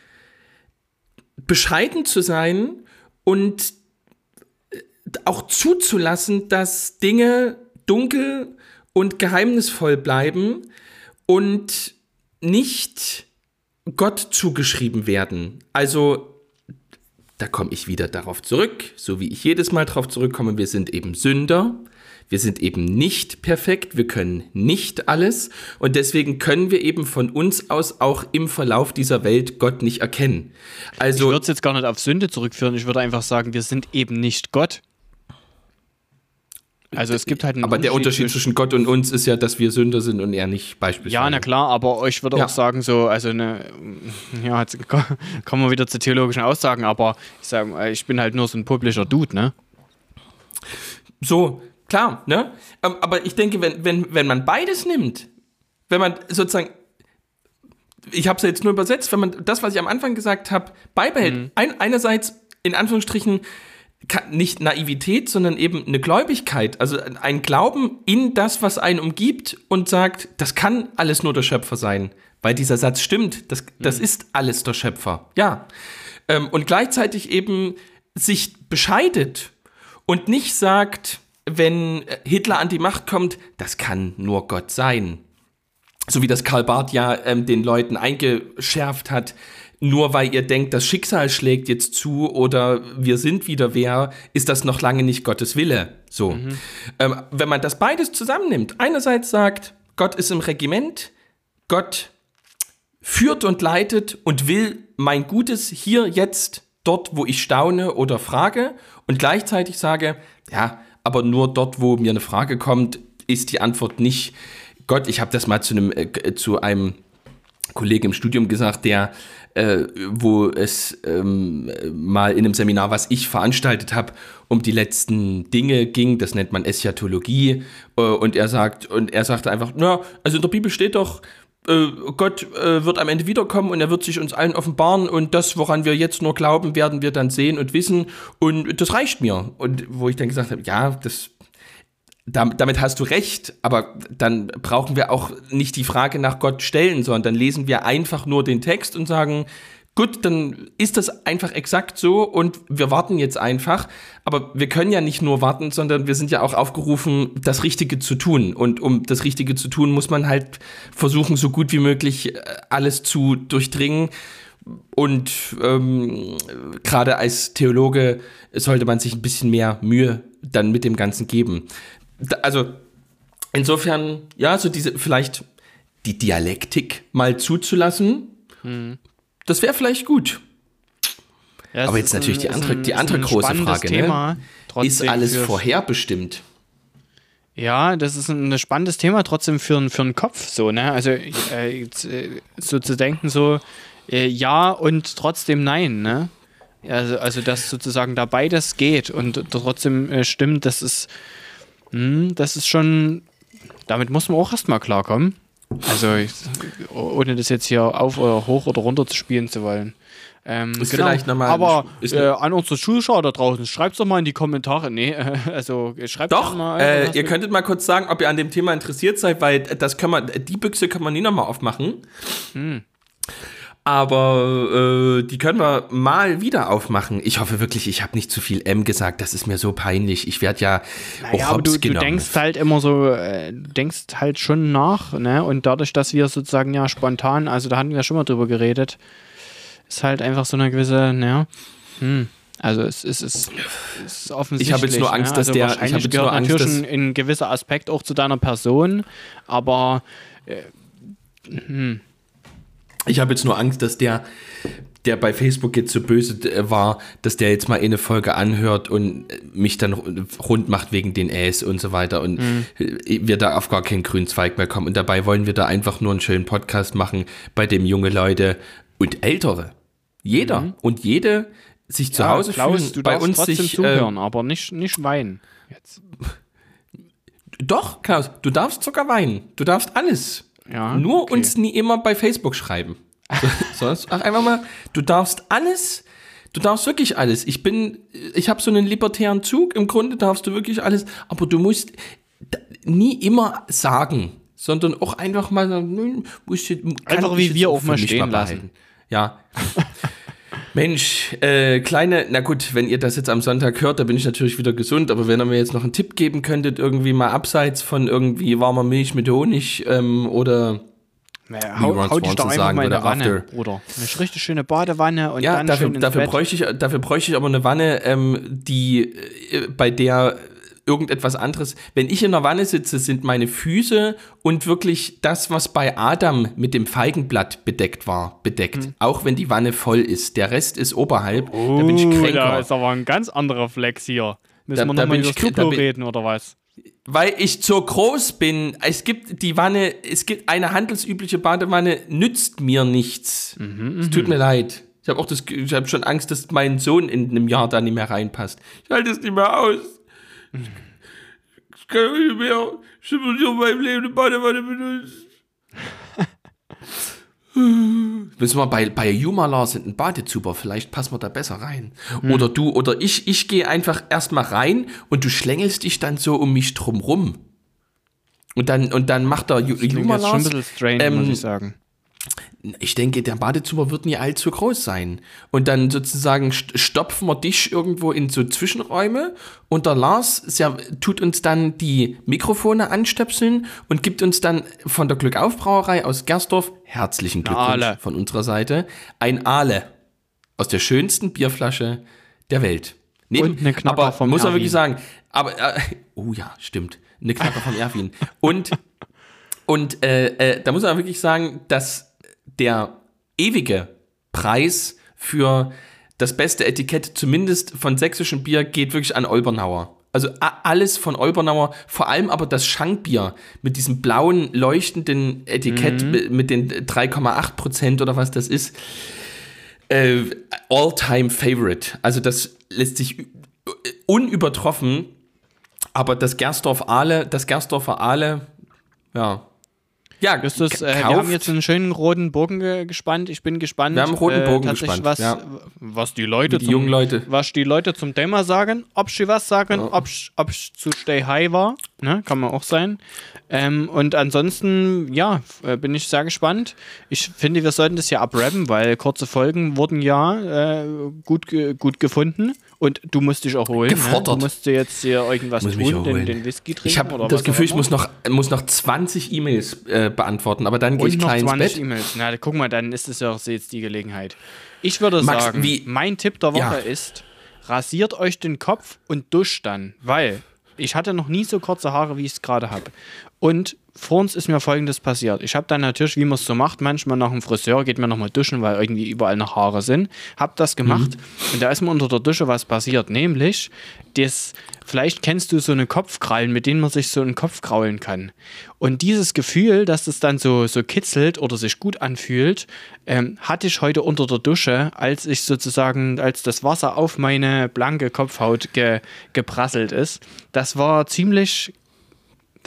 bescheiden zu sein und auch zuzulassen, dass Dinge dunkel und geheimnisvoll bleiben und nicht Gott zugeschrieben werden. Also, da komme ich wieder darauf zurück, so wie ich jedes Mal darauf zurückkomme, wir sind eben Sünder. wir sind eben nicht perfekt, wir können nicht alles und deswegen können wir eben von uns aus auch im Verlauf dieser Welt Gott nicht erkennen. Also ich würde es jetzt gar nicht auf Sünde zurückführen, ich würde einfach sagen, wir sind eben nicht Gott. Also es gibt halt einen aber der Unterschied zwischen Gott und uns ist ja, dass wir Sünder sind und er nicht beispielsweise. Ja, na klar, aber ich würde Ja. auch sagen, so, also eine, ja, jetzt ko- kommen wir wieder zu theologischen Aussagen, aber ich sag, mal, ich bin halt nur so ein publischer Dude, ne? So, klar, ne? Ähm, Aber ich denke, wenn, wenn, wenn man beides nimmt, wenn man sozusagen, ich habe es jetzt nur übersetzt, wenn man das, was ich am Anfang gesagt habe, beibehält, ein, einerseits in Anführungsstrichen nicht Naivität, sondern eben eine Gläubigkeit, also ein Glauben in das, was einen umgibt und sagt, das kann alles nur der Schöpfer sein, weil dieser Satz stimmt, das, das ist alles der Schöpfer, ja. Ähm, und gleichzeitig eben sich bescheidet und nicht sagt, wenn Hitler an die Macht kommt, das kann nur Gott sein. So wie das Karl Barth ja ähm, den Leuten eingeschärft hat, nur weil ihr denkt, das Schicksal schlägt jetzt zu oder wir sind wieder wer, ist das noch lange nicht Gottes Wille. So. Ähm, wenn man das beides zusammennimmt, einerseits sagt, Gott ist im Regiment, Gott führt und leitet und will mein Gutes hier jetzt dort, wo ich staune oder frage und gleichzeitig sage, ja, aber nur dort, wo mir eine Frage kommt, ist die Antwort nicht Gott. Ich habe das mal zu einem äh, zu einem Kollegen im Studium gesagt, der äh, wo es ähm, mal in einem Seminar, was ich veranstaltet habe, um die letzten Dinge ging, das nennt man Eschatologie, äh, und er sagt, und er sagte einfach, na, also in der Bibel steht doch, äh, Gott äh, wird am Ende wiederkommen und er wird sich uns allen offenbaren und das, woran wir jetzt nur glauben, werden wir dann sehen und wissen und das reicht mir. Und wo ich dann gesagt habe, ja, das damit hast du recht, aber dann brauchen wir auch nicht die Frage nach Gott stellen, sondern dann lesen wir einfach nur den Text und sagen, gut, dann ist das einfach exakt so und wir warten jetzt einfach. Aber wir können ja nicht nur warten, sondern wir sind ja auch aufgerufen, das Richtige zu tun. Und um das Richtige zu tun, muss man halt versuchen, so gut wie möglich äh, alles zu durchdringen. Und ähm, gerade als Theologe sollte man sich ein bisschen mehr Mühe dann mit dem Ganzen geben. Also insofern, ja, so diese vielleicht die Dialektik mal zuzulassen, das wäre vielleicht gut. Ja, Aber ist jetzt natürlich ein- die ist andere- ein- die ist andere große Frage, ne? Thema. Ist Trotzdem alles vorherbestimmt? Ja, das ist ein spannendes Thema trotzdem für, einen- für einen Kopf, so, ne? Also äh, äh, so zu denken, so äh, ja und trotzdem nein, ne? Also, also dass sozusagen da beides geht und trotzdem äh, stimmt, das ist, hm, das ist schon, damit muss man auch erstmal klarkommen. Also ich, ohne das jetzt hier auf oder hoch oder runter zu spielen zu wollen. Ähm, Ist vielleicht noch mal- Aber ist äh, ne- an unsere Zuschauer da draußen, schreibt doch mal in die Kommentare. Nee, äh, also schreibt Doch, mal. äh, ihr wir- könntet mal kurz sagen, ob ihr an dem Thema interessiert seid, weil das kann man, die Büchse kann man nie nochmal aufmachen. Hm. Aber äh, die können wir mal wieder aufmachen. Ich hoffe wirklich, ich habe nicht zu viel M gesagt. Das ist mir so peinlich. Ich werde ja Naja, auch aber du, du genommen. denkst halt immer so, äh, du denkst halt schon nach, ne? Und dadurch, dass wir sozusagen ja spontan, also da hatten wir schon mal drüber geredet, ist halt einfach so eine gewisse, ne? Hm. Also es, es, es, ist offensichtlich. Ich habe jetzt nur Angst, ne? dass also der- ich Wahrscheinlich habe jetzt gehört nur Angst, natürlich dass- ein, ein gewisser Aspekt auch zu deiner Person, aber Ich habe jetzt nur Angst, dass der, der bei Facebook jetzt so böse äh, war, dass der jetzt mal eine Folge anhört und äh, mich dann rund macht wegen den Äs und so weiter und äh, wir da auf gar keinen grünen Zweig mehr kommen. Und dabei wollen wir da einfach nur einen schönen Podcast machen, bei dem junge Leute und Ältere, jeder und jede sich zu ja, Hause Klaus, fühlen, du bei darfst uns trotzdem sich äh, zuhören, aber nicht, nicht weinen. Jetzt. doch Klaus, du darfst sogar weinen, du darfst alles. Ja, Nur okay. uns nie immer bei Facebook schreiben. Sonst ach, einfach mal, du darfst alles, du darfst wirklich alles. Ich bin, ich habe so einen libertären Zug, im Grunde darfst du wirklich alles, aber du musst nie immer sagen, sondern auch einfach mal sagen, nö, muss ich, kann Einfach wie wir auch mal stehen lassen. Ja. Mensch, äh, kleine, na gut, wenn ihr das jetzt am Sonntag hört, da bin ich natürlich wieder gesund, aber wenn ihr mir jetzt noch einen Tipp geben könntet, irgendwie mal abseits von irgendwie warmer Milch mit Honig ähm, oder Naja, hau, Ron hau dich doch einfach sagen mal in eine Wanne, after. Bruder. Eine richtig schöne Badewanne und ja, dann dafür, schön ins dafür, Bett. bräuchte ich, dafür bräuchte ich aber eine Wanne, ähm, die, äh, bei der irgendetwas anderes. Wenn ich in der Wanne sitze, sind meine Füße und wirklich das, was bei Adam mit dem Feigenblatt bedeckt war, bedeckt. Hm. Auch wenn die Wanne voll ist. Der Rest ist oberhalb. da bin ich Uh, kränker. Da ist aber ein ganz anderer Flex hier. Müssen Da- wir nochmal über ich das kr- da Duplo bin- reden, oder was? Weil ich so groß bin. Es gibt die Wanne, es gibt eine handelsübliche Badewanne, nützt mir nichts. Mhm, es tut mir leid. Ich habe auch das, ich habe schon Angst, dass mein Sohn in einem Jahr da nicht mehr reinpasst. Ich halte es nicht mehr aus. Ich kann nicht mehr. Ich habe in meinem Leben eine Badewanne benutzt. Müssen wir bei, bei Jumala sind ein Badezuber, vielleicht passen wir da besser rein. Oder du, oder ich, ich gehe einfach erstmal rein und du schlängelst dich dann so um mich drum rum. Und dann, und dann macht der Ju- Klingt jetzt schon ein bisschen strange, ähm, muss ich sagen. Ich denke, der Badezimmer wird nie allzu groß sein. Und dann sozusagen st- stopfen wir dich irgendwo in so Zwischenräume und der Lars tut uns dann die Mikrofone anstöpseln und gibt uns dann von der Glückaufbrauerei aus Gersdorf herzlichen Glückwunsch von unserer Seite ein Aale aus der schönsten Bierflasche der Welt. Neben, Und eine Knacker aber vom muss man Erwin. wirklich sagen, aber äh, oh ja, stimmt, eine Knacker vom Erwin. Und und äh, äh, da muss man wirklich sagen, dass der ewige Preis für das beste Etikett, zumindest von sächsischem Bier, geht wirklich an Olbernauer. Also alles von Olbernauer, vor allem aber das Schankbier mit diesem blauen, leuchtenden Etikett mit, mit den 3,8 Prozent oder was das ist. Äh, All-time Favorite. Also das lässt sich ü- unübertroffen, aber das Gersdorf Aale, das Gersdorfer Aale, ja. Ja, k- äh, wir haben jetzt einen schönen roten Bogen ge gespannt. Ich bin gespannt. Wir haben einen roten äh, Bogen tatsächlich, gespannt, Was, ja. was die Leute die jungen Leute. was die Leute zum Thema sagen, ob sie was sagen, ob ob zu Stay High war, ne, kann man auch sein. Ähm, und ansonsten, ja, äh, bin ich sehr gespannt. Ich finde, wir sollten das ja abrappen, weil kurze Folgen wurden ja äh, gut, gut gefunden. Und du musst dich auch holen. Ne? Gefordert. Du musst dir jetzt hier irgendwas Muss tun, den, den Whisky trinken. Ich habe das Gefühl, ich muss noch, muss noch 20 E-Mails äh, beantworten, aber dann gehe ich noch klein ins 20 Bett. E-Mails. Na, guck mal, dann ist es ja auch jetzt die Gelegenheit. Ich würde Max, sagen, wie- mein Tipp der Woche Ja. ist, rasiert euch den Kopf und duscht dann, weil ich hatte noch nie so kurze Haare, wie ich es gerade habe. Und vor uns ist mir folgendes passiert. Ich habe dann natürlich, wie man es so macht, manchmal nach dem Friseur geht man nochmal duschen, weil irgendwie überall noch Haare sind. Hab das gemacht und da ist mir unter der Dusche was passiert, nämlich das, vielleicht kennst du so eine Kopfkrallen, mit denen man sich so einen Kopf kraulen kann. Und dieses Gefühl, dass es dann so, so kitzelt oder sich gut anfühlt, ähm, hatte ich heute unter der Dusche, als ich sozusagen, als das Wasser auf meine blanke Kopfhaut ge, geprasselt ist. Das war ziemlich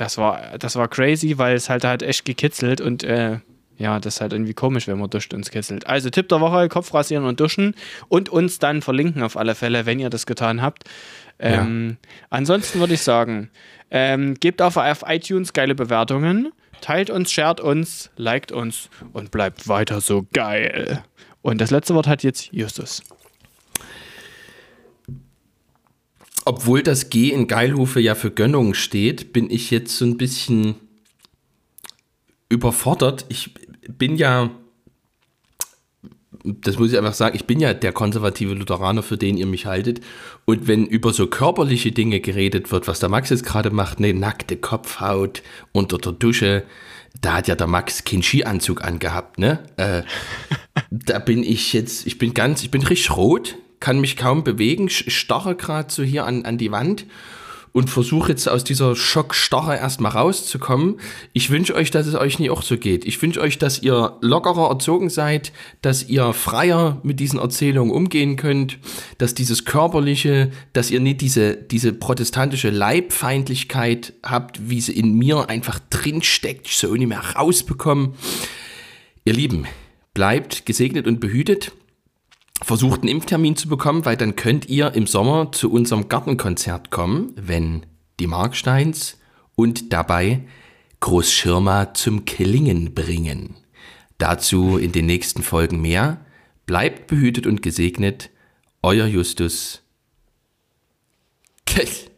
das war, das war crazy, weil es halt hat echt gekitzelt und äh, ja, das ist halt irgendwie komisch, wenn man duscht und es kitzelt. Also Tipp der Woche, Kopf rasieren und duschen und uns dann verlinken auf alle Fälle, wenn ihr das getan habt. Ähm, Ansonsten würde ich sagen, ähm, gebt auf, auf iTunes geile Bewertungen, teilt uns, shared uns, liked uns und bleibt weiter so geil. Und das letzte Wort hat jetzt Justus. Obwohl das G in Geilhufe ja für Gönnung steht, bin ich jetzt so ein bisschen überfordert. Ich bin ja, das muss ich einfach sagen, ich bin ja der konservative Lutheraner, für den ihr mich haltet. Und wenn über so körperliche Dinge geredet wird, was der Max jetzt gerade macht, eine nackte Kopfhaut unter der Dusche, da hat ja der Max keinen Skianzug angehabt, ne? Äh, da bin ich jetzt, ich bin ganz, ich bin richtig rot, kann mich kaum bewegen, starre gerade so hier an, an die Wand und versuche jetzt aus dieser Schockstarre erstmal rauszukommen. Ich wünsche euch, dass es euch nicht auch so geht. Ich wünsche euch, dass ihr lockerer erzogen seid, dass ihr freier mit diesen Erzählungen umgehen könnt, dass dieses körperliche, dass ihr nicht diese, diese protestantische Leibfeindlichkeit habt, wie sie in mir einfach drinsteckt, so nicht mehr rausbekommen. Ihr Lieben, bleibt gesegnet und behütet. Versucht einen Impftermin zu bekommen, weil dann könnt ihr im Sommer zu unserem Gartenkonzert kommen, wenn die Marksteins und dabei Großschirma zum Klingen bringen. Dazu in den nächsten Folgen mehr. Bleibt behütet und gesegnet. Euer Justus. Kech.